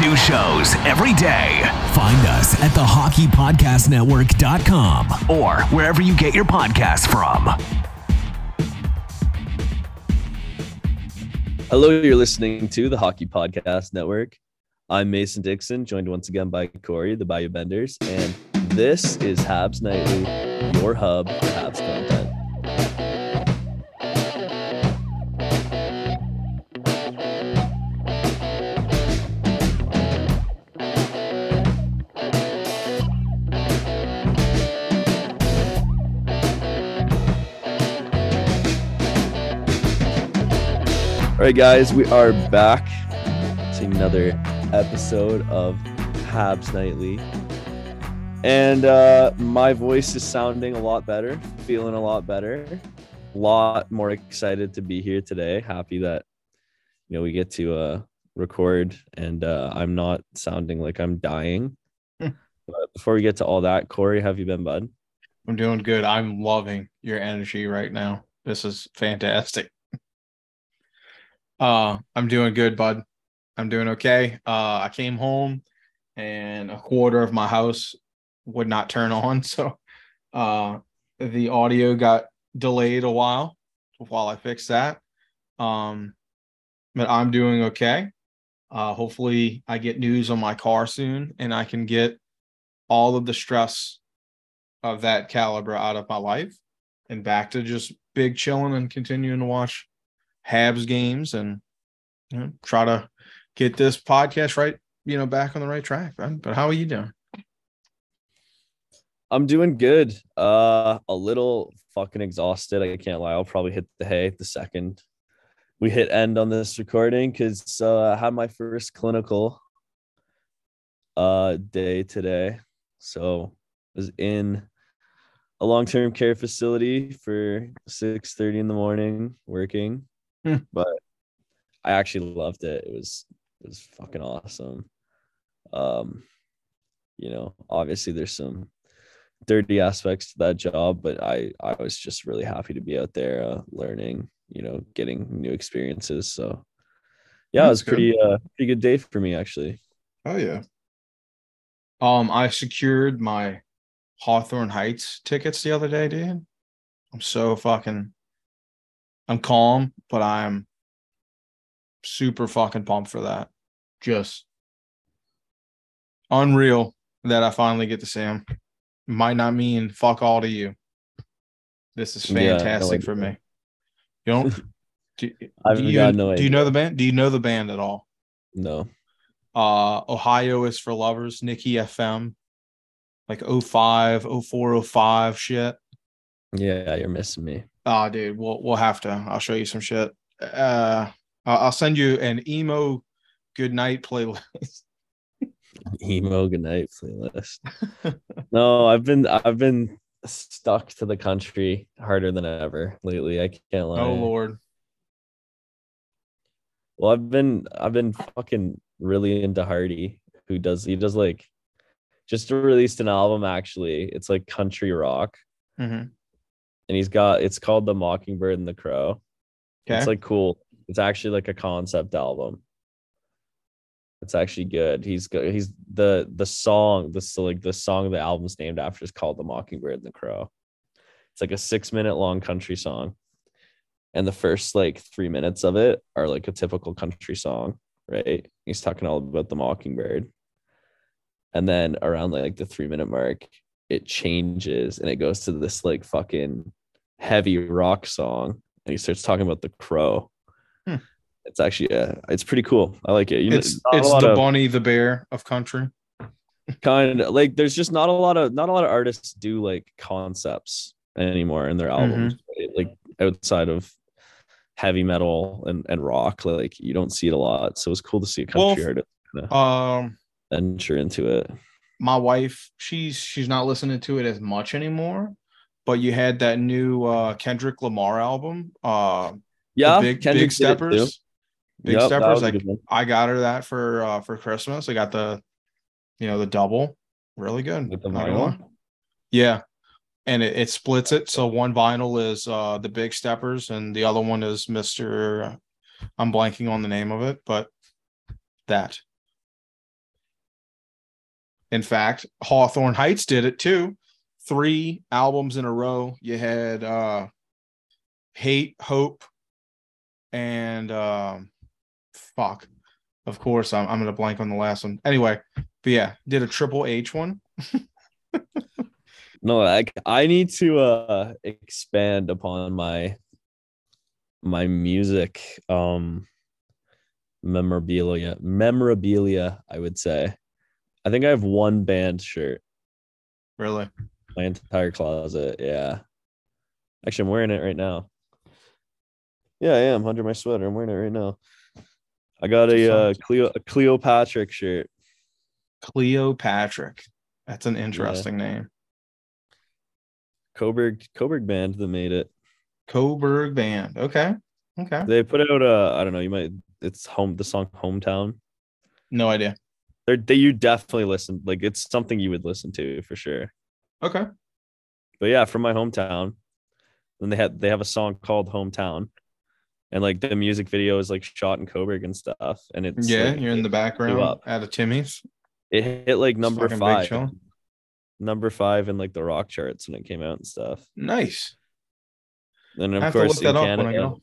New shows every day. Find us at thehockeypodcastnetwork.com or wherever you get your podcasts from. Hello, you're listening to the Hockey Podcast Network. I'm Mason Dixon, joined once again by Corey, the Bayou Benders, and this is Habs Nightly, your hub for Habs content. Right, guys, we are back to another episode of Habs Nightly. And uh, my voice is sounding a lot better, feeling a lot better, a lot more excited to be here today. Happy that you know we get to uh, record, and uh, I'm not sounding like I'm dying. but before we get to all that, Corey, have you been, bud? I'm doing good. I'm loving your energy right now. This is fantastic. Uh, I'm doing good, bud. I'm doing okay. Uh, I came home and a quarter of my house would not turn on, so uh, the audio got delayed a while while I fixed that. Um, but I'm doing okay. Uh, hopefully, I get news on my car soon, and I can get all of the stress of that caliber out of my life and back to just big chilling and continuing to watch Habs games and you know, try to get this podcast right, you know, back on the right track. But how are you doing? I'm doing good. Uh, a little fucking exhausted. I can't lie. I'll probably hit the hay the second we hit end on this recording because uh, I had my first clinical uh day today. So I was in a long-term care facility for 6 30 in the morning working. But I actually loved it. It was it was fucking awesome. Um, you know, obviously there's some dirty aspects to that job, but I I was just really happy to be out there uh, learning, you know, getting new experiences. So yeah, it was good. pretty uh pretty good day for me actually. Oh yeah. Um, I secured my Hawthorne Heights tickets the other day, dude. I'm so fucking I'm calm, but I'm super fucking pumped for that. Just unreal that I finally get to see him. Might not mean fuck all to you. This is Yeah, fantastic for me. You don't do, I've do you, got no do you know the band? Do you know the band at all? No. uh ohio is for lovers Niki FM like 05 04 05 shit Yeah, you're missing me. Oh dude we'll we'll have to i'll show you some shit uh i'll I'll send you an emo good night playlist Emo goodnight playlist. no, I've been I've been stuck to the country harder than ever lately. I can't lie. oh lord Well, I've been I've been fucking really into Hardy, who does he does like just released an album actually. It's like country rock, Mhm. And he's got it's called The Mockingbird and the Crow. okay It's like cool. It's actually like a concept album. It's actually good. He's good. He's the the song. This like the song the album's named after is called The Mockingbird and the Crow. It's like a six minute long country song, and the first like three minutes of it are like a typical country song, right? He's talking all about the mockingbird, and then around like the three minute mark, it changes and it goes to this like fucking heavy rock song, and he starts talking about the crow. Hmm. It's actually yeah, it's pretty cool. I like it. You know, It's it's the of- bunny, the bear of country. kind of like there's just not a lot of not a lot of artists do like concepts anymore in their albums right? like outside of heavy metal and, and rock like you don't see it a lot so it's cool to see a Well, country artist Um, venture into it my wife, she's she's not listening to it as much anymore. But you had that new uh Kendrick Lamar album, uh, yeah big Kendrick big did it too. steppers. Big Yep, steppers, like. I got her that for uh for Christmas. I got the, you know, the double, really good. With the vinyl? Yeah, and it, it splits it. So one vinyl is uh the big steppers, and the other one is Mister. I'm blanking on the name of it, but that. In fact, Hawthorne Heights did it too. Three albums in a row. You had uh Hate, Hope, and um fuck. Of course, I'm I'm gonna blank on the last one. Anyway, but yeah, did a triple H one. no I, I need to uh expand upon my my music um memorabilia memorabilia i would say i think i have one band shirt Really? my entire closet. Yeah. Actually, I'm wearing it right now. Yeah, I am under my sweater. I'm wearing it right now. I got a uh, Cleo a Cleopatra shirt. Cleopatra. That's an interesting name. Cobourg Cobourg band that made it. Cobourg Band. Okay. Okay. They put out a I don't know. You might it's home the song hometown. No idea. They're, they you definitely listen like it's something you would listen to for sure. Okay. But yeah, from my hometown. Then they had they have a song called Hometown. And like the music video is like shot in Cobourg and stuff. And it's yeah, like, you're in the background at a Timmy's. it hit like number five number five in like the rock charts when it came out and stuff Nice. and of I have to course in up when I canada go.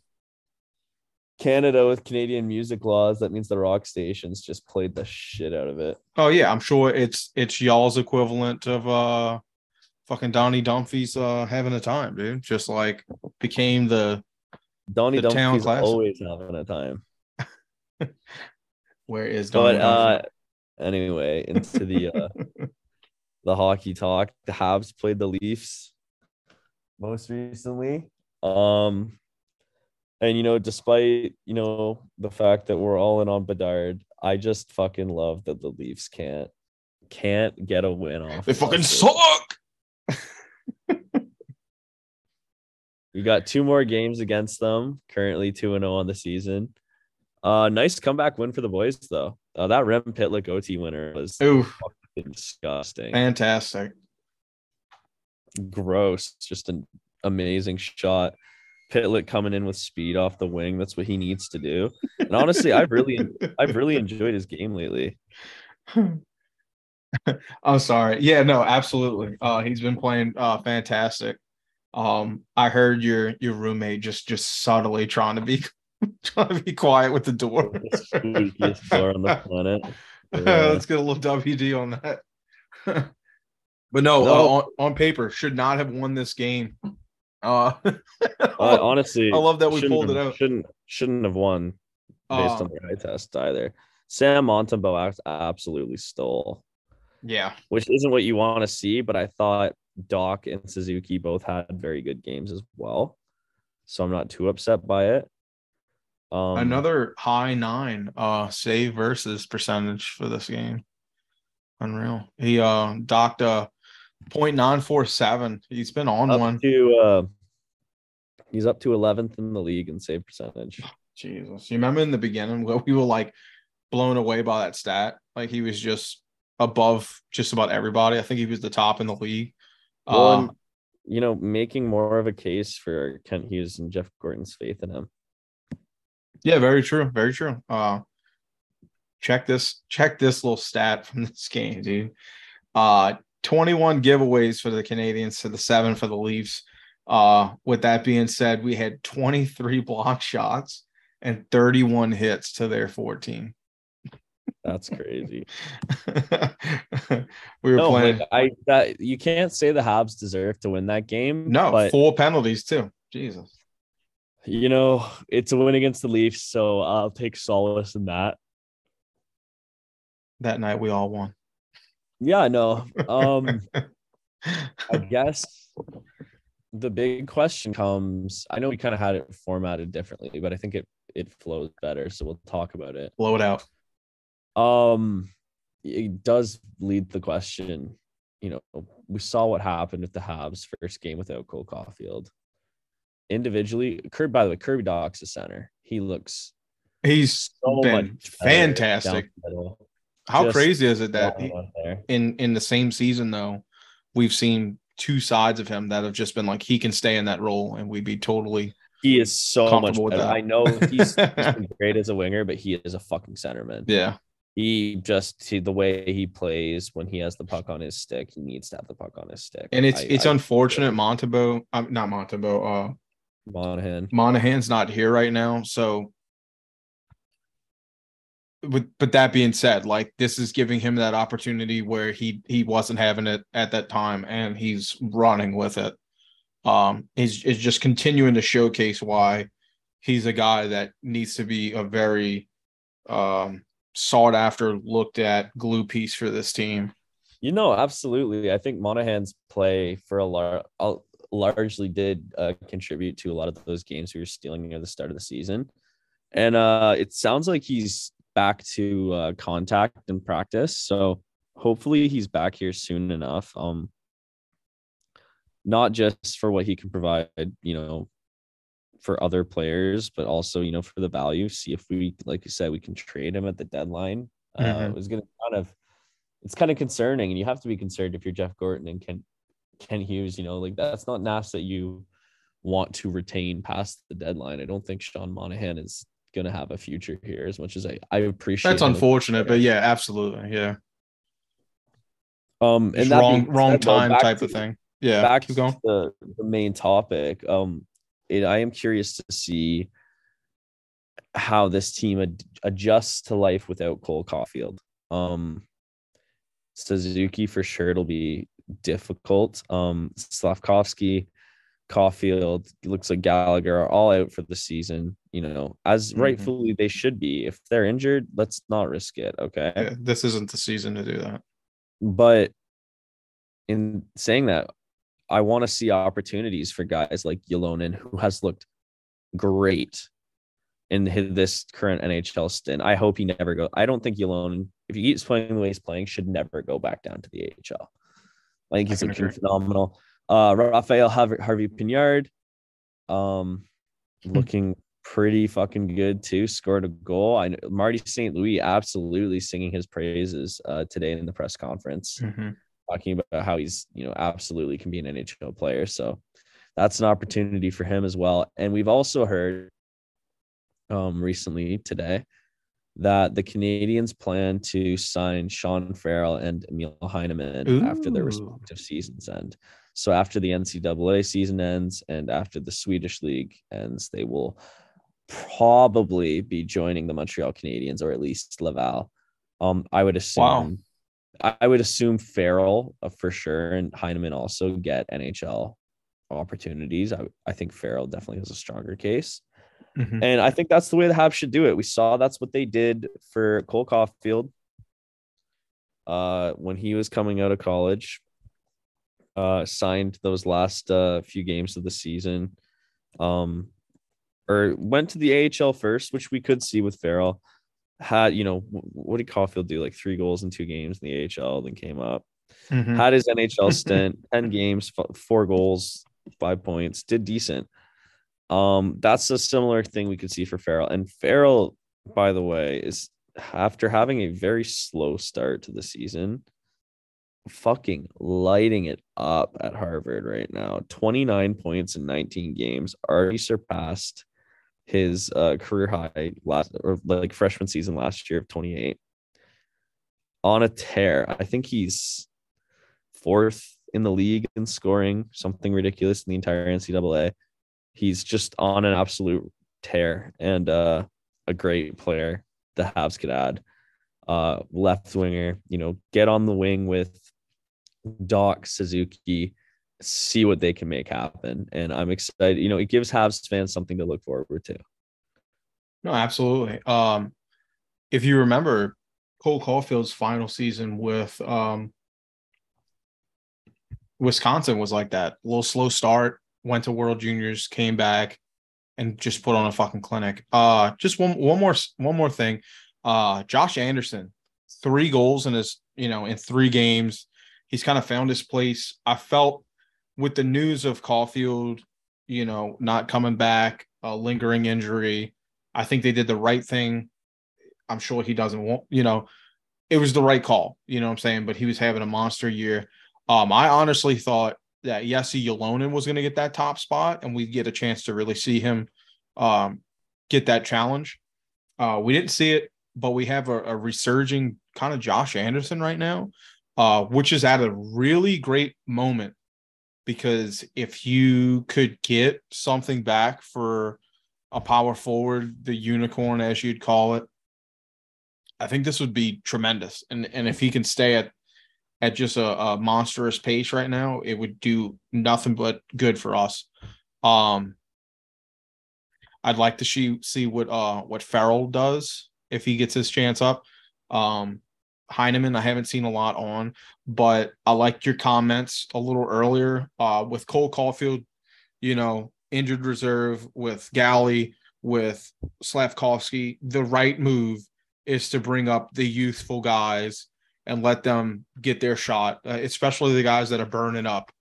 Canada with canadian music laws that means the rock stations just played the shit out of it. Oh yeah, I'm sure it's it's y'all's equivalent of uh fucking Donnie Dumfries uh having a time, dude. Just like became the donnie The classic. always having a time. Where is Donnie but uh anyway into the uh the hockey talk. The habs played the leafs most recently. Um and you know despite you know the fact that we're all in on bedard i just fucking love that the leafs can't can't get a win off they fucking suck. we got two more games against them currently 2 and 0 on the season uh nice comeback win for the boys though uh, that rem pitlick ot winner was Ooh, disgusting fantastic. gross. Just an amazing shot. Pitlick coming in with speed off the wing. That's what he needs to do. And honestly, I've really I've really enjoyed his game lately. I'm sorry. Yeah, no, absolutely. Uh he's been playing uh fantastic. Um I heard your your roommate just just subtly trying to be trying to be quiet with the door. The door on the planet. Yeah. Let's get a little WD on that. but no, No. Uh, on, on paper should not have won this game. Uh Uh, honestly, I love that we pulled it out. Shouldn't shouldn't have won based Um, on the eye test either. Sam Montembeault absolutely stole, yeah. which isn't what you want to see. But I thought Dach and Suzuki both had very good games as well, so I'm not too upset by it. Um, Another high nine uh save versus percentage for this game. Unreal. He uh docked a point nine four seven. He's been on up one. to uh he's up to 11th in the league in save percentage Jesus. You remember in the beginning where we were like blown away by that stat? Like he was just above just about everybody. I think he was the top in the league. well, and, you know making more of a case for kent hughes and jeff gorton's faith in him Yeah, very true. Very true. Uh check this check this little stat from this game, dude. Uh 21 giveaways for the Canadiens to the seven for the Leafs. Uh with that being said, we had 23 block shots and 31 hits to their 14. That's crazy. we were No, playing. I that you can't say the Habs deserve to win that game. no, but four penalties too. Jesus. you know it's a win against the Leafs, so I'll take solace in that. That night we all won. Yeah, no. Um, I guess the big question comes. I know we kind of had it formatted differently, but I think it it flows better. So we'll talk about it. Blow it out. Um, it does lead the question. You know, we saw what happened with the Habs first game without Cole Caufield. Individually, Kirby. By the way, Kirby Dach's a center. He looks He's so been much fantastic. Down the middle. How Just crazy is it that Long one there. in in the same season though, we've seen two sides of him that have just been like he can stay in that role and we'd be totally He is so much better. I know he's, he's been great as a winger, but he is a fucking centerman. yeah. He just he, the way he plays when he has the puck on his stick, he needs to have the puck on his stick. And it's I- it's I- unfortunate Montebo, um, not Montebo, uh Monahan. Monahan's not here right now, so with but that being said, like this is giving him that opportunity where he he wasn't having it at that time and he's running with it. Um is is just continuing to showcase why he's a guy that needs to be a very um sought after, looked at glue piece for this team. You know, absolutely. I think Monahan's play for a lar- uh, largely did uh, contribute to a lot of those games we were stealing near the start of the season. And uh, it sounds like he's back to uh, contact and practice. So hopefully he's back here soon enough. Um, not just for what he can provide, you know, for other players, but also, you know, for the value. See if we, like you said, we can trade him at the deadline. Uh, Mhm. it was going to kind of it's kind of concerning, and you have to be concerned if you're Jeff Gorton and Ken Ken Hughes. You know, like that's not Nas that you want to retain past the deadline. I don't think Sean Monahan is going to have a future here as much as I I appreciate. That's him as a unfortunate, but yeah, absolutely. Yeah. um, and that wrong wrong said, time type to- of thing. Yeah. back keep to going. the, the main topic. Um, it, I am curious to see how this team ad- adjusts to life without Cole Caufield. Um, Suzuki for sure it'll be difficult. Um, Slafkovsky, Caufield, looks like Gallagher are all out for the season. You know, as Mhm. rightfully they should be. If they're injured, let's not risk it. Okay Yeah, this isn't the season to do that. but in saying that, I want to see opportunities for guys like Ylönen, who has looked great in his, this current NHL stint. I hope he never go. I don't think Ylönen, if he keeps playing the way he's playing, should never go back down to the AHL. I think he's looking agree. phenomenal. Uh, Raphael Harvey, Pinard, um, Hmm. looking pretty fucking good too. Scored a goal. I know Marty St. Louis absolutely singing his praises uh, today in the press conference Mhm. talking about how he's you know absolutely can be an NHL player. So that's an opportunity for him as well. And we've also heard um recently today that the Canadiens plan to sign Sean Farrell and Emil Heineman after their respective seasons end. So after the NCAA season ends and after the Swedish league ends, they will probably be joining the Montreal Canadiens or at least Laval. Um, I would assume Wow. I would assume Farrell uh, for sure and Heineman also get NHL opportunities. I, I think Farrell definitely has a stronger case. Mhm. And I think that's the way the Habs should do it. We saw that's what they did for Cole Caufield uh, when he was coming out of college. Uh, signed those last uh, few games of the season, um, or went to the AHL first, which we could see with Farrell. Had you know what did Caufield do? Like three goals in two games in the AHL, then came up Mhm. had his NHL stint, 10 games, four goals, five points, did decent. Um, that's a similar thing we could see for Farrell. And Farrell, by the way, is after having a very slow start to the season, fucking lighting it up at Harvard right now. 29 points in 19 games, already surpassed his uh, career high last or like freshman season last year of 28 on a tear. I think he's fourth in the league in scoring, something ridiculous in the entire NCAA. He's just on an absolute tear and uh, a great player the Habs could add. uh, left winger. You know, get on the wing with Dach Suzuki, see what they can make happen. And I'm excited. You know, it gives Habs fans something to look forward to. No, absolutely. Um, if you remember Cole Caufield's final season with um, Wisconsin was like that. A little slow start, went to World Juniors, came back, and just put on a fucking clinic. Uh, just one one more one more thing. Uh, Josh Anderson, three goals in his you know in three games. He's kind of found his place. I felt with the news of Caufield, you know, not coming back, a lingering injury. I think they did the right thing. I'm sure he doesn't want, you know, it was the right call, you know what I'm saying? But he was having a monster year. Um, I honestly thought that Jesse Ylönen was going to get that top spot and we'd get a chance to really see him um, get that challenge. Uh, we didn't see it, but we have a, a resurging kind of Josh Anderson right now, uh, which is at a really great moment because if you could get something back for a power forward, the unicorn, as you'd call it, I think this would be tremendous. And and if he can stay at at just a, a monstrous pace right now, it would do nothing but good for us. Um, I'd like to see see what uh what Farrell does if he gets his chance up. Um, Heineman, I haven't seen a lot on, but I liked your comments a little earlier uh, with Cole Caufield, you know, injured reserve with Galley, with Slafkovsky. The right move is to bring up the youthful guys and let them get their shot, uh, especially the guys that are burning up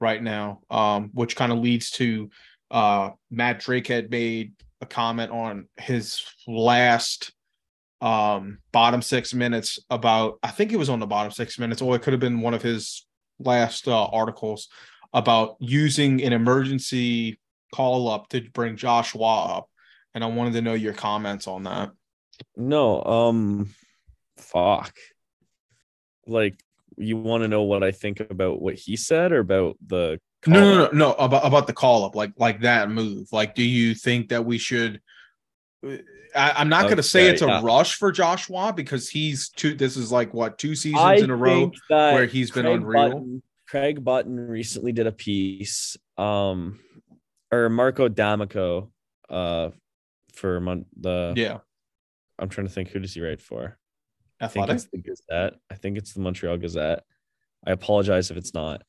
right now, um, which kind of leads to uh, Matt Drake had made a comment on his last um, bottom six minutes about, I think it was on the bottom six minutes, or it could have been one of his last uh, articles about using an emergency call up to bring Joshua up. And I wanted to know your comments on that. No, um, fuck like you want to know what I think about what he said or about the no, no, no, no, about about the call up, like like that move. Like, do you think that we should? I, am not going to say it's a yeah. rush for Joshua because he's two. This is like what two seasons I in a row where he's Craig been unreal. Button, Craig Button recently did a piece, um, or Marco D'Amico, uh, for mon- the yeah. I'm trying to think who does he write for? Athletic? I think it's the Gazette. I think it's the Montreal Gazette. I apologize if it's not.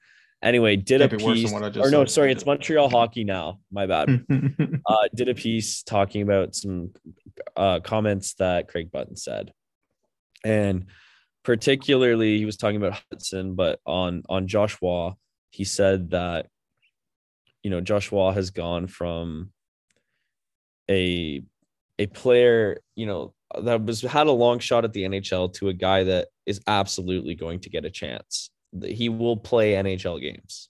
Anyway, did Can't a piece. Or no, sorry, it's Montreal Hockey now. My bad. uh, did a piece talking about some uh, comments that Craig Button said, and particularly he was talking about Hudson, but on on Joshua, he said that you know Joshua has gone from a a player, you know, that was had a long shot at the NHL to a guy that is absolutely going to get a chance. He will play NHL games.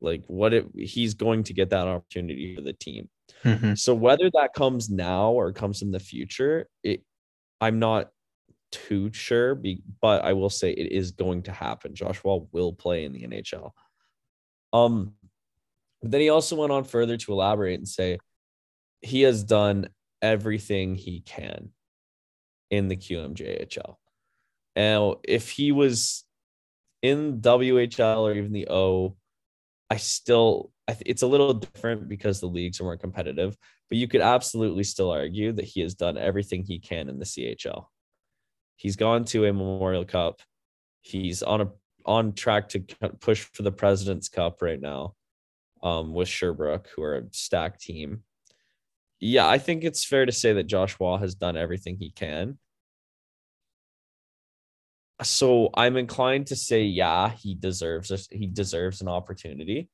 Like what if he's going to get that opportunity for the team. Mm-hmm. So whether that comes now or comes in the future, it I'm not too sure, but I will say it is going to happen. Joshua will play in the NHL. Um, then he also went on further to elaborate and say he has done everything he can in the QMJHL. Now, if he was in WHL or even the O, I still I th- it's a little different because the leagues are more competitive, but you could absolutely still argue that he has done everything he can in the CHL. He's gone to a Memorial Cup. He's on a on track to push for the President's Cup right now um, with Sherbrooke, who are a stacked team yeah, I think it's fair to say that Joshua has done everything he can. So I'm inclined to say, yeah, he deserves a, he deserves an opportunity,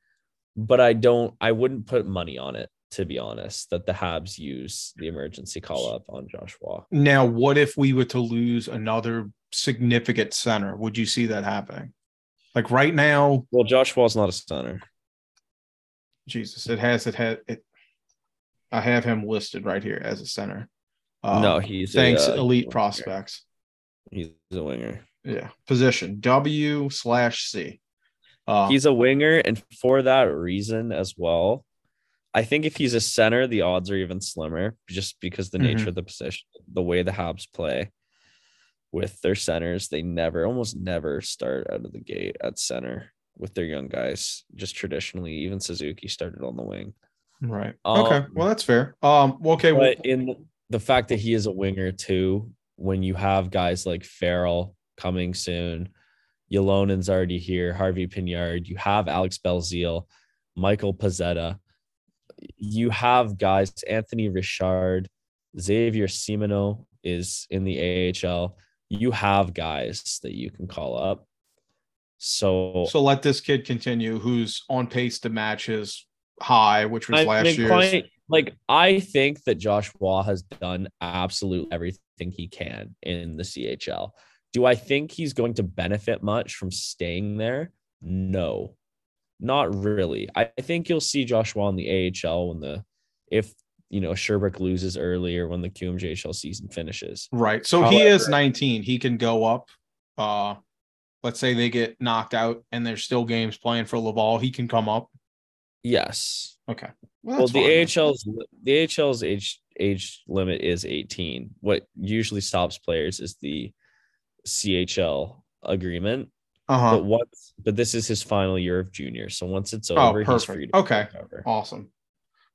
but I don't. I wouldn't put money on it to be honest. That the Habs use the emergency call up on Joshua. Now, what if we were to lose another significant center? Would you see that happening? Like right now? Well, Joshua's not a center. Jesus, it has it had it I have him listed right here as a center. Um, no, he's thanks a, uh, elite prospects. He's a winger. Yeah, position W slash C. Uh, he's a winger, and for that reason as well, I think if he's a center, the odds are even slimmer, just because the mm-hmm. nature of the position, the way the Habs play. with their centers. They never, almost never start out of the gate at center with their young guys. Just traditionally, even Suzuki started on the wing. Right. Um, okay. Well, that's fair. Um. well, Okay. Well, in the fact that he is a winger too, when you have guys like Farrell coming soon, Ylönen's already here, Harvey Pinard, you have Alex Belzile, Michael Pezzetta, you have guys, Anthony Richard, Xavier Simoneau is in the AHL. You have guys that you can call up. So, so let this kid continue, who's on pace to match his high, which was I last year. quite- like I think that Joshua has done absolutely everything he can in the CHL. Do I think he's going to benefit much from staying there? No, not really. I think you'll see Joshua in the AHL when the if you know Sherbrooke loses early or when the QMJHL season finishes. Right. So he is 19. He can go up. Uh let's say they get knocked out and there's still games playing for Laval. He can come up. Yes. Okay. Well, that's the fine. AHL's the AHL's age age limit is 18. What usually stops players is the CHL agreement. Uh-huh. But once, but this is his final year of junior. So once it's Oh, over, he's free to Okay. recover. Awesome.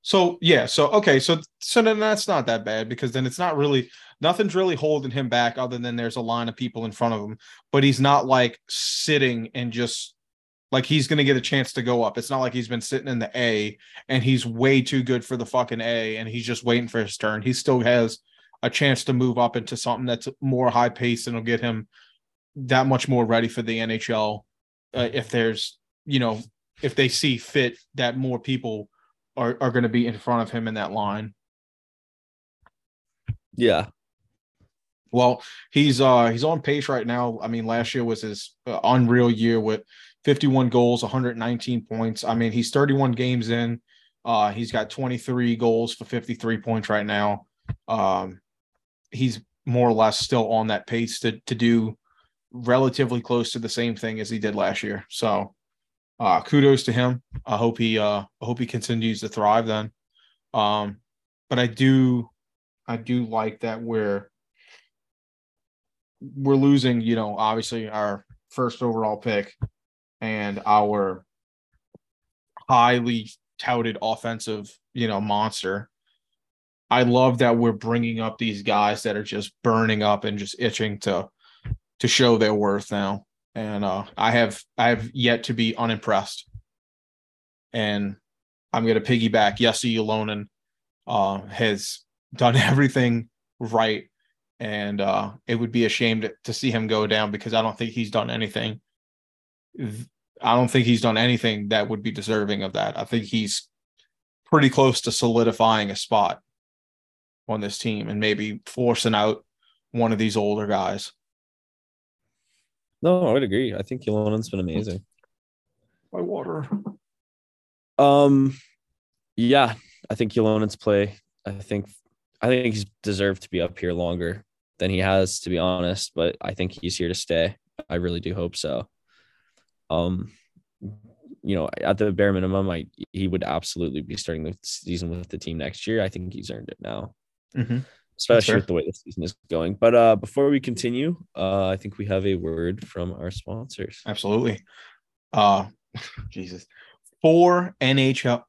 So yeah, so okay, so so then that's not that bad because then it's not really nothing's really holding him back other than there's a line of people in front of him, but he's not like sitting and just like he's gonna get a chance to go up. It's not like he's been sitting in the A and he's way too good for the fucking A and he's just waiting for his turn. He still has a chance to move up into something that's more high paced and will get him that much more ready for the NHL uh, if there's you know if they see fit that more people are, are going to be in front of him in that line. Yeah. Well, he's uh he's on pace right now. I mean, last year was his uh, unreal year with 51 goals, 119 points. I mean, he's 31 games in. Uh he's got 23 goals for 53 points right now. Um he's more or less still on that pace to to do relatively close to the same thing as he did last year. So, uh kudos to him. I hope he uh I hope he continues to thrive then. Um but I do I do like that we're we're losing, you know, obviously our first overall pick and our highly touted offensive, you know, monster. I love that we're bringing up these guys that are just burning up and just itching to to show their worth now. And uh I have I have yet to be unimpressed. And I'm going to piggyback Jesse Ylönen uh has done everything right and uh it would be a shame to, to see him go down because I don't think he's done anything I don't think he's done anything that would be deserving of that. I think he's pretty close to solidifying a spot on this team and maybe forcing out one of these older guys. No, I would agree. I think Ylönen's been amazing. By water. Um, yeah, I think Ylönen's play. I think, I think he's deserved to be up here longer than he has, to be honest. But I think he's here to stay. I really do hope so. Um, you know, at the bare minimum, I he would absolutely be starting the season with the team next year. I think he's earned it now, Mm-hmm. especially fair. with the way the season is going. But uh, before we continue, uh, I think we have a word from our sponsors. Absolutely. Uh Jesus. Four NHL.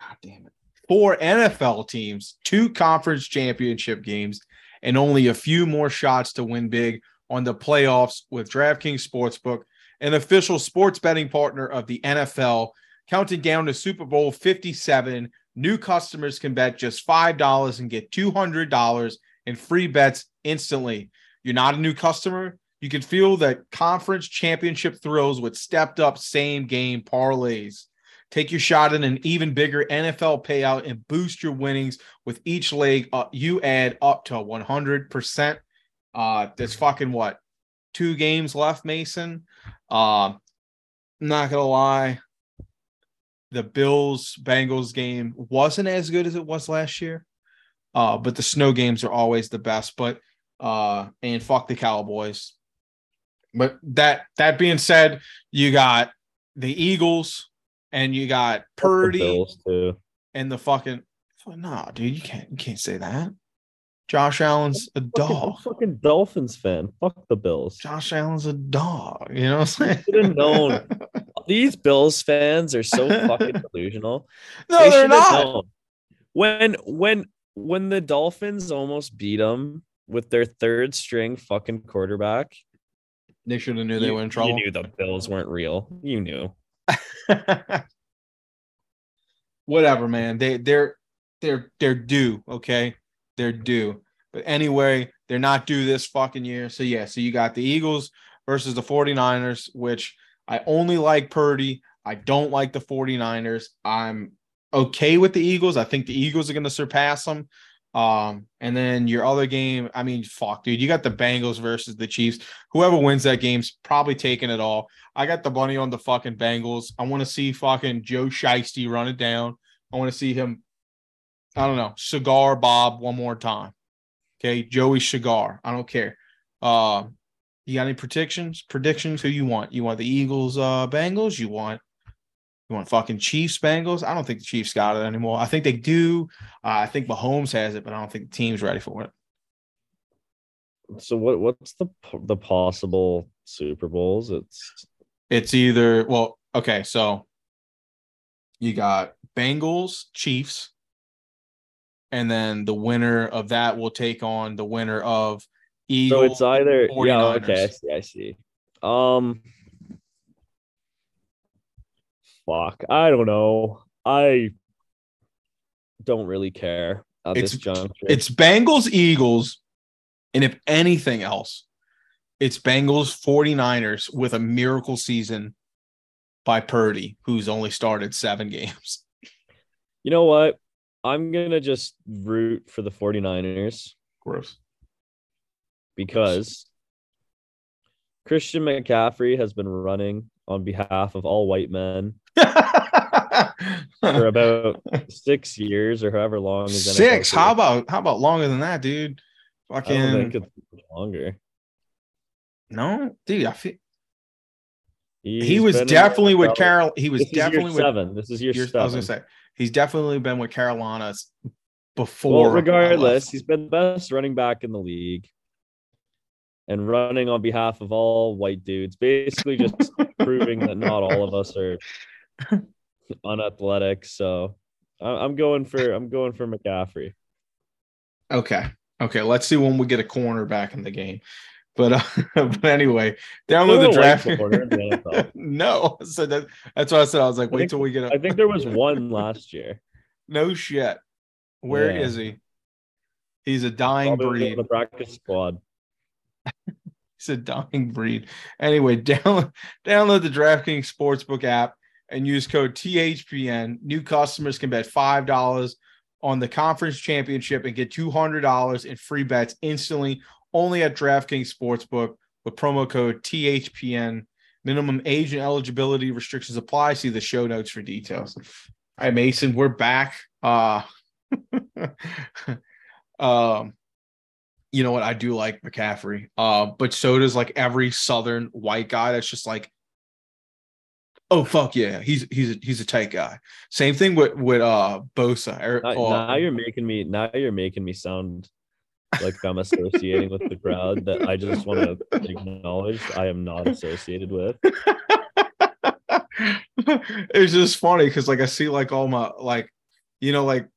God damn it. Four NFL teams, two conference championship games, and only a few more shots to win big on the playoffs with DraftKings Sportsbook, an official sports betting partner of the NFL. Counting down to Super Bowl 57, new customers can bet just $5 and get $200 in free bets instantly. You're not a new customer? You can feel that conference championship thrills with stepped up same game parlays. Take your shot at an even bigger NFL payout and boost your winnings with each leg uh, you add up to 100%. Uh, there's fucking what? Two games left, Mason. Uh, not gonna lie, the Bills Bengals game wasn't as good as it was last year. Uh, but the snow games are always the best. But uh, and fuck the Cowboys. But that that being said, you got the Eagles and you got The Purdy too. and the fucking no, dude, you can't you can't say that. Josh Allen's a dog. I'm fucking Dolphins fan. Fuck the Bills. Josh Allen's a dog. You know what I'm saying? Should have known. These Bills fans are so fucking delusional. no, They they're not. known. When when when the Dolphins almost beat them with their third string fucking quarterback, They should have knew they you, were in trouble. you knew the Bills weren't real. You knew. Whatever, man. They they're they're they're due, okay? They're due. But anyway, they're not due this fucking year. So yeah, so you got the Eagles versus the 49ers, which I only like Purdy. I don't like the 49ers. I'm okay with the Eagles. I think the Eagles are going to surpass them. Um, and then your other game, I mean, fuck, dude, you got the Bengals versus the Chiefs. Whoever wins that game's probably taking it all. I got the money on the fucking Bengals. I want to see fucking Joe Shiesty run it down. I want to see him, I don't know, cigar Bob one more time. Okay, Joey Cigar. I don't care. Uh, you got any predictions? Predictions? Who you want? You want the Eagles, uh, Bengals? You want you want fucking Chiefs, Bengals? I don't think the Chiefs got it anymore. I think they do. Uh, I think Mahomes has it, but I don't think the team's ready for it. So what what's the the possible Super Bowls? It's It's either well, okay, so you got Bengals, Chiefs, and then the winner of that will take on the winner of so it's either yeah, okay, I see, I see. Um fuck, I don't know. I don't really care at It's- this juncture. It's Bengals, Eagles, and if anything else, it's Bengals 49ers with a miracle season by Purdy, who's only started seven games. you know what? I'm gonna just root for the 49ers Gross. Because Christian McCaffrey has been running on behalf of all white men for about six years or however long. NFL Six. How about how about longer than that, dude? I don't think Fucking longer. no, dude. I feel he was definitely with Carol. He was is definitely with. seven. This is year seven. I was gonna say he's definitely been with Carolina s- before. well, regardless, he's been the best running back in the league, and running on behalf of all white dudes, basically just proving that not all of us are unathletic. So I'm going for I'm going for McCaffrey. Okay. Okay. Let's see when we get a corner back in the game. But uh, but anyway, download the There's no white draft. the no, so that, that's what I said. I was like, wait think- till we get a. I think there was one last year. no shit. Where is Yeah. he? He's a dying Probably breed. the practice squad. He's a dying breed. Anyway, download download the DraftKings Sportsbook app and use code THPN. New customers can bet five dollars on the conference championship and get two hundred dollars in free bets instantly. Only at DraftKings Sportsbook with promo code THPN. Minimum age and eligibility restrictions apply. See the show notes for details. All right, Mason, we're back. Uh, um, you know what? I do like McCaffrey. Uh, but so does like every Southern white guy that's just like, oh fuck yeah, he's he's a, he's a tight guy. Same thing with with uh Bosa. Or, Now, uh, now you're making me now you're making me sound like I'm associating with the crowd that I just want to acknowledge I am not associated with. it's just funny because like I see like all my like, you know, like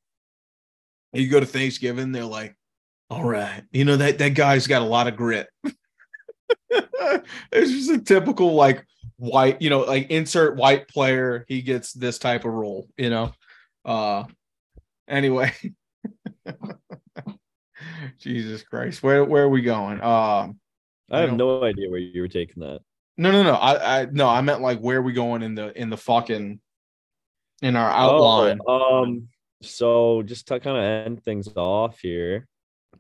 you go to Thanksgiving, they're like, all right, you know that that guy's got a lot of grit. it's just a typical like white, you know, like insert white player. He gets this type of role, you know. Uh, anyway, Jesus Christ, where where are we going? Um, I have don't- no idea where you were taking that. no, no, no. I, I no, I meant like where are we going in the in the fucking in our outline. Oh, um, so just to kind of end things off here,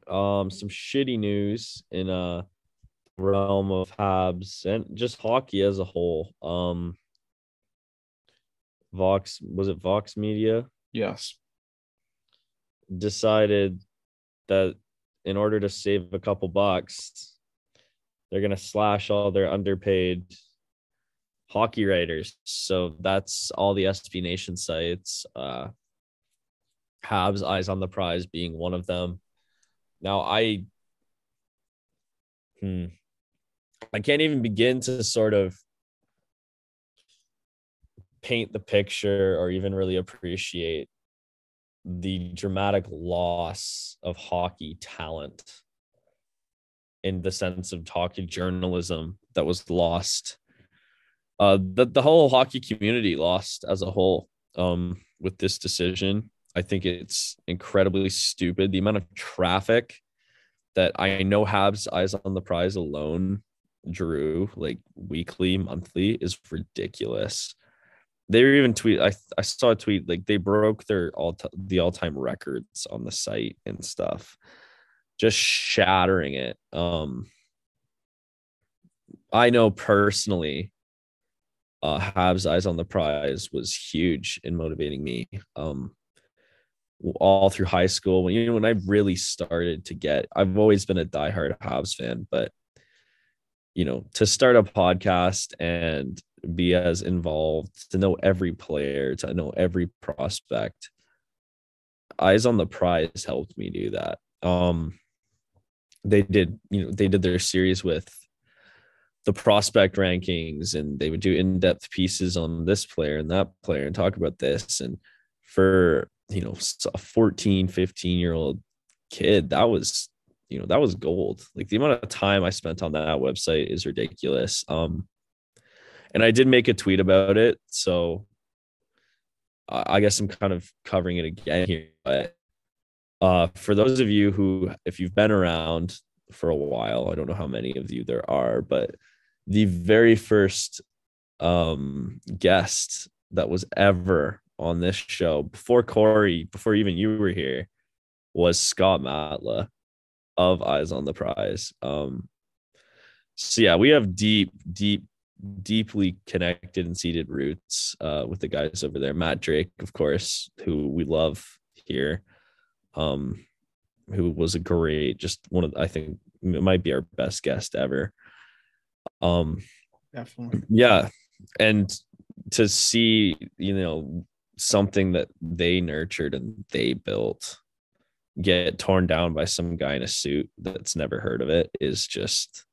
um, some shitty news in a realm of Habs and just hockey as a whole. Um, Vox was it Vox Media yes. decided that in order to save a couple bucks, they're gonna slash all their underpaid hockey writers. So that's all the SB Nation sites. Uh Habs Eyes on the Prize being one of them. Now I hmm, I can't even begin to sort of paint the picture or even really appreciate the dramatic loss of hockey talent in the sense of hockey journalism that was lost. Uh the, the whole hockey community lost as a whole um with this decision i think it's incredibly stupid. The amount of traffic that i know habs eyes on the prize alone drew like weekly monthly is ridiculous. They were even tweet I, I saw a tweet like they broke their all t- the all-time records on the site and stuff. Just shattering it. Um i know personally uh Habs eyes on the prize was huge in motivating me. Um all through high school when you know when I really started to get I've always been a diehard Habs fan but you know to start a podcast and be as involved, to know every player, to know every prospect. Eyes on the prize helped me do that. Um, they did, you know, they did their series with the prospect rankings and they would do in-depth pieces on this player and that player and talk about this. And for, you know, a 14, 15 year old kid, that was, you know, that was gold. Like the amount of time I spent on that website is ridiculous. Um, and I did make a tweet about it. So I guess I'm kind of covering it again here. But uh, for those of you who, if you've been around for a while, I don't know how many of you there are, but the very first um, guest that was ever on this show before Corey, before even you were here, was Scott Matla of Eyes on the Prize. Um, so yeah, we have deep, deep deeply connected and seated roots uh, with the guys over there. Matt Drake, of course, who we love here, um, who was a great, just one of I think it might be our best guest ever. Um, definitely, yeah, and to see you know something that they nurtured and they built get torn down by some guy in a suit that's never heard of it is just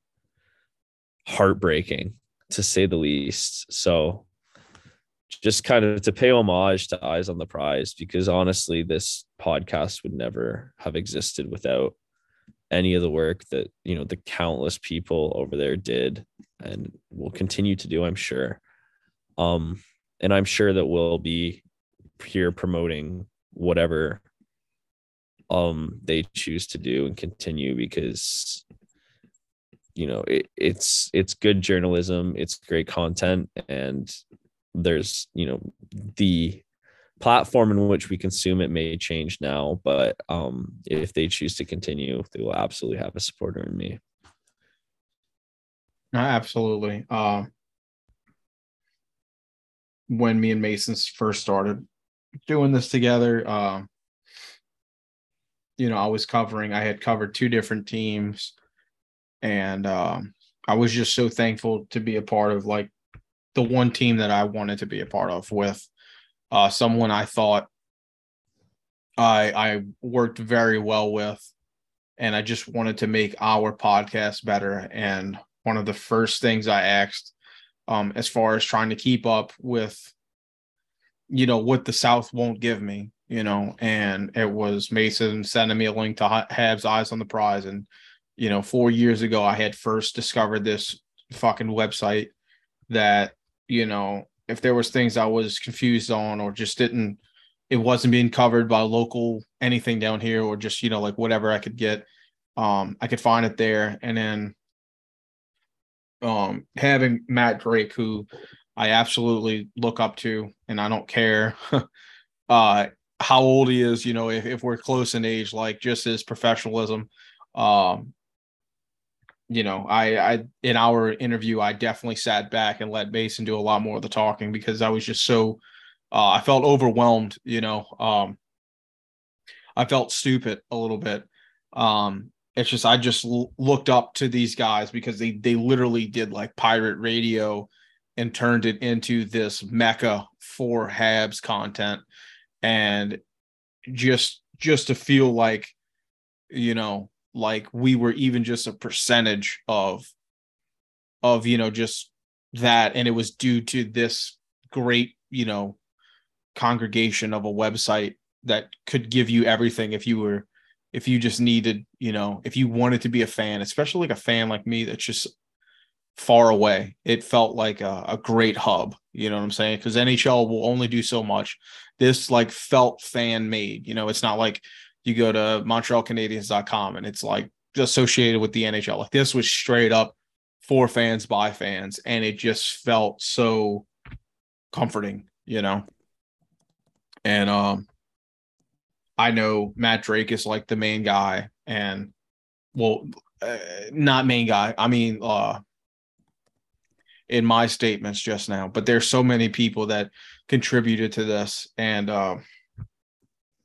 heartbreaking to say the least. So just kind of to pay homage to Eyes on the Prize, because honestly, this podcast would never have existed without any of the work that you know the countless people over there did and will continue to do, I'm sure. Um, and I'm sure that we'll be here promoting whatever um they choose to do and continue because you know it, it's it's good journalism it's great content and there's you know the platform in which we consume it may change now but um if they choose to continue they will absolutely have a supporter in me. Absolutely. Uh when me and masons first started doing this together um uh, you know i was covering i had covered two different teams and um, I was just so thankful to be a part of like the one team that I wanted to be a part of with uh, someone I thought I I worked very well with, and I just wanted to make our podcast better. And one of the first things I asked, um, as far as trying to keep up with, you know, what the South won't give me, you know, and it was Mason sending me a link to Habs Eyes on the Prize, and you know, four years ago, I had first discovered this fucking website that, you know, if there was things I was confused on or just didn't, it wasn't being covered by local anything down here or just, you know, like whatever I could get, um, I could find it there. And then um having Matt Drake, who I absolutely look up to, and I don't care uh how old he is, you know, if, if we're close in age, like just his professionalism. Um, you know, I, I in our interview, I definitely sat back and let Mason do a lot more of the talking because I was just so, uh, I felt overwhelmed. You know, um, I felt stupid a little bit. Um, it's just I just l- looked up to these guys because they they literally did like pirate radio and turned it into this mecca for Habs content, and just just to feel like, you know, like we were even just a percentage of of you know just that. And it was due to this great you know congregation of a website that could give you everything if you were if you just needed you know if you wanted to be a fan especially like a fan like me that's just far away. It felt like a, a great hub you know what i'm saying? Because nhl will only do so much. This like felt fan made you know? It's not like you go to montrealcanadiens.com and it's like associated with the nhl like this was straight up for fans by fans and it just felt so comforting you know? And um I know Matt Drake is like the main guy, and well, uh, not main guy. I mean, uh, in my statements just now, but there's so many people that contributed to this, and uh,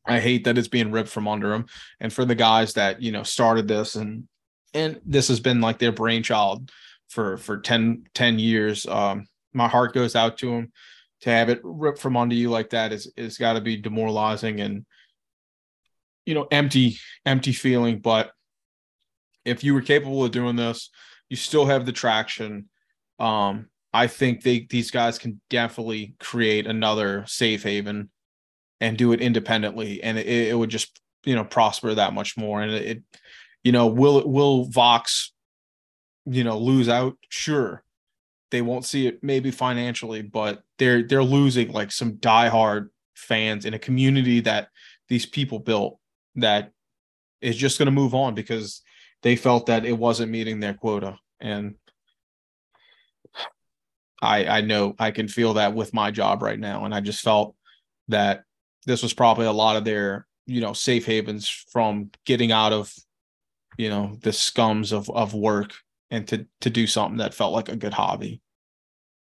I hate that it's being ripped from under them. And for the guys that you know started this, and and this has been like their brainchild for for 10, 10 years. Um, my heart goes out to them. To have it ripped from under you like that is is got to be demoralizing and you know empty empty feeling but if you were capable of doing this you still have the traction um i think they these guys can definitely create another safe haven and do it independently. And it, it would just you know prosper that much more. And it, you know will it will vox you know lose out? Sure. They won't see it maybe financially but they're they're losing like some diehard fans in a community that these people built that is just going to move on because they felt that it wasn't meeting their quota. And I I know I can feel that with my job right now. And I just felt that this was probably a lot of their you know safe havens from getting out of you know the scums of of work and to to do something that felt like a good hobby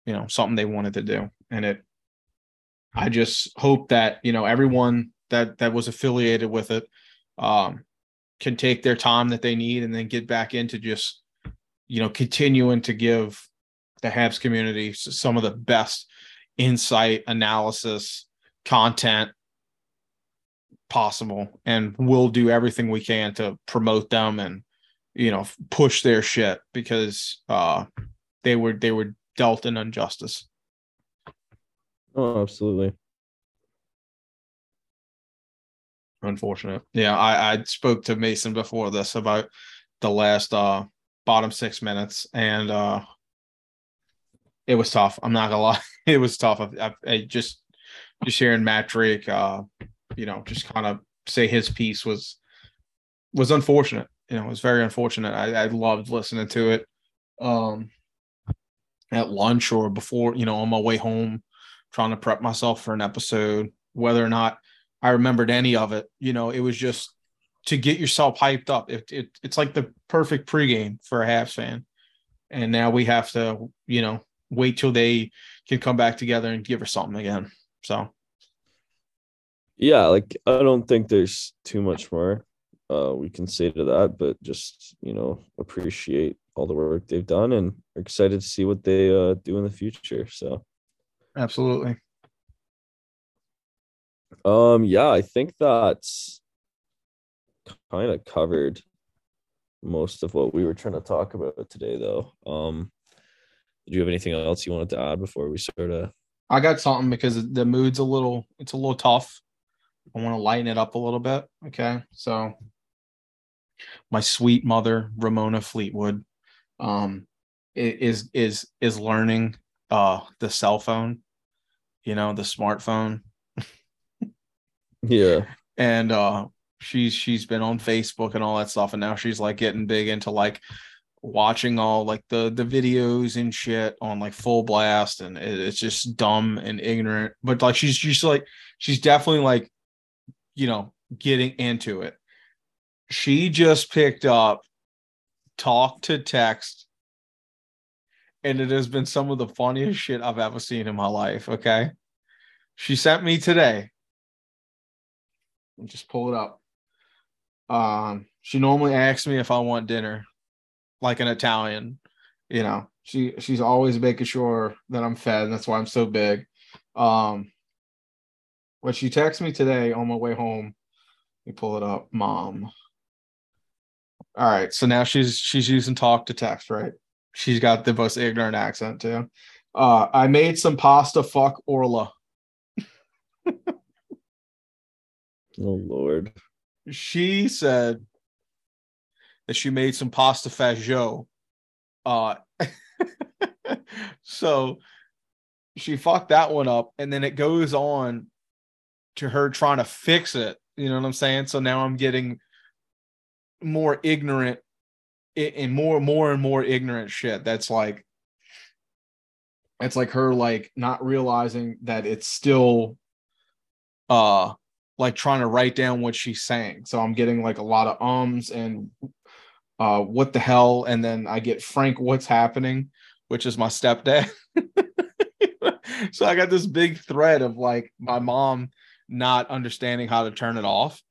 you know something they wanted to do. And it I just hope that you know everyone that that was affiliated with it um, can take their time that they need and then get back into just you know continuing to give the Habs community some of the best insight, analysis, content possible, and we'll do everything we can to promote them and you know push their shit because uh, they were they were dealt an injustice. Oh, absolutely. Unfortunate. Yeah, I, I spoke to Mason before this about the last uh bottom six minutes, and uh it was tough. I'm not gonna lie, it was tough. I, I, I just just hearing Matt Drake, uh, you know, just kind of say his piece was was unfortunate. You know, it was very unfortunate. I, I loved listening to it. Um, at lunch or before, you know, on my way home, trying to prep myself for an episode, whether or not I remembered any of it. You know, it was just to get yourself hyped up. It, it it's like the perfect pregame for a Habs fan. And now we have to, you know, wait till they can come back together and give her something again. So yeah, like I don't think there's too much more uh we can say to that, but just, you know, appreciate all the work they've done and excited to see what they uh do in the future. So absolutely. Um, yeah, I think that's kind of covered most of what we were trying to talk about today, though. Um, did you have anything else you wanted to add before we sort of? I got something because the mood's a little, it's a little tough. I want to lighten it up a little bit. Okay, so my sweet mother, Ramona Fleetwood, um, is is is learning uh the cell phone, you know, the smartphone yeah. And uh she's she's been on Facebook and all that stuff and now she's like getting big into like watching all like the the videos and shit on like full blast and it, it's just dumb and ignorant but like she's just like she's definitely like you know getting into it. She just picked up talk to text and it has been some of the funniest shit I've ever seen in my life okay? She sent me today. Just pull it up. Um, she normally asks me if I want dinner, like an Italian. You know, she she's always making sure that I'm fed, and that's why I'm so big. Um, but she texted me today on my way home. Let me pull it up, mom. All right. So now she's she's using talk to text, right? She's got the most ignorant accent too. Uh, I made some pasta. Fuck Orla. Oh Lord. She said that she made some pasta fagioli. Uh, so she fucked that one up, and then it goes on to her trying to fix it. You know what I'm saying? So now I'm getting more ignorant and more, more and more ignorant shit. That's like, it's like her like not realizing that it's still, uh, like trying to write down what she's saying. So I'm getting like a lot of ums and uh what the hell and then I get Frank what's happening, which is my stepdad. so I got this big thread of like my mom not understanding how to turn it off.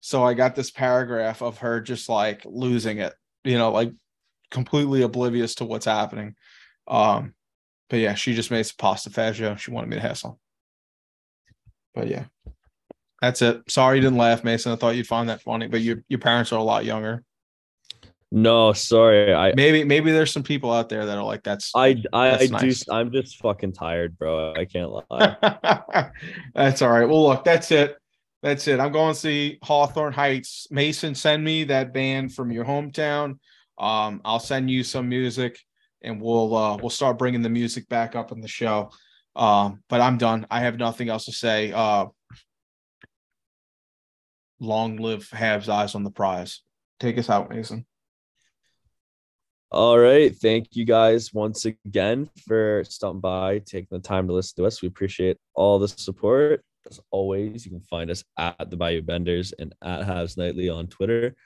So I got this paragraph of her just like losing it, you know, like completely oblivious to what's happening. Um but yeah, she just made some pasta faggio. She wanted me to have some. But yeah. That's it. Sorry you didn't laugh, Mason. I thought you'd find that funny, but your your parents are a lot younger. No, sorry. I Maybe maybe there's some people out there that are like that's I I, That's do nice. I'm just fucking tired, bro. I can't lie. that's all right. Well, look, that's it. That's it. I'm going to see Hawthorne Heights. Mason, send me that band from your hometown. Um, I'll send you some music, and we'll uh, we'll start bringing the music back up in the show. Um, but I'm done. I have nothing else to say. Uh, long live Habs eyes on the prize. Take us out, Mason. All right. Thank you guys once again for stopping by, taking the time to listen to us. We appreciate all the support. As always, you can find us at the Bayou Benders and at Habs Nightly on Twitter.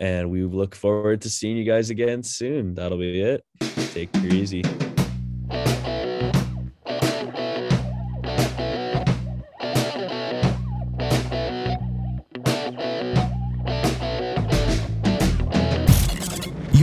And we look forward to seeing you guys again soon. That'll be it. Take it easy.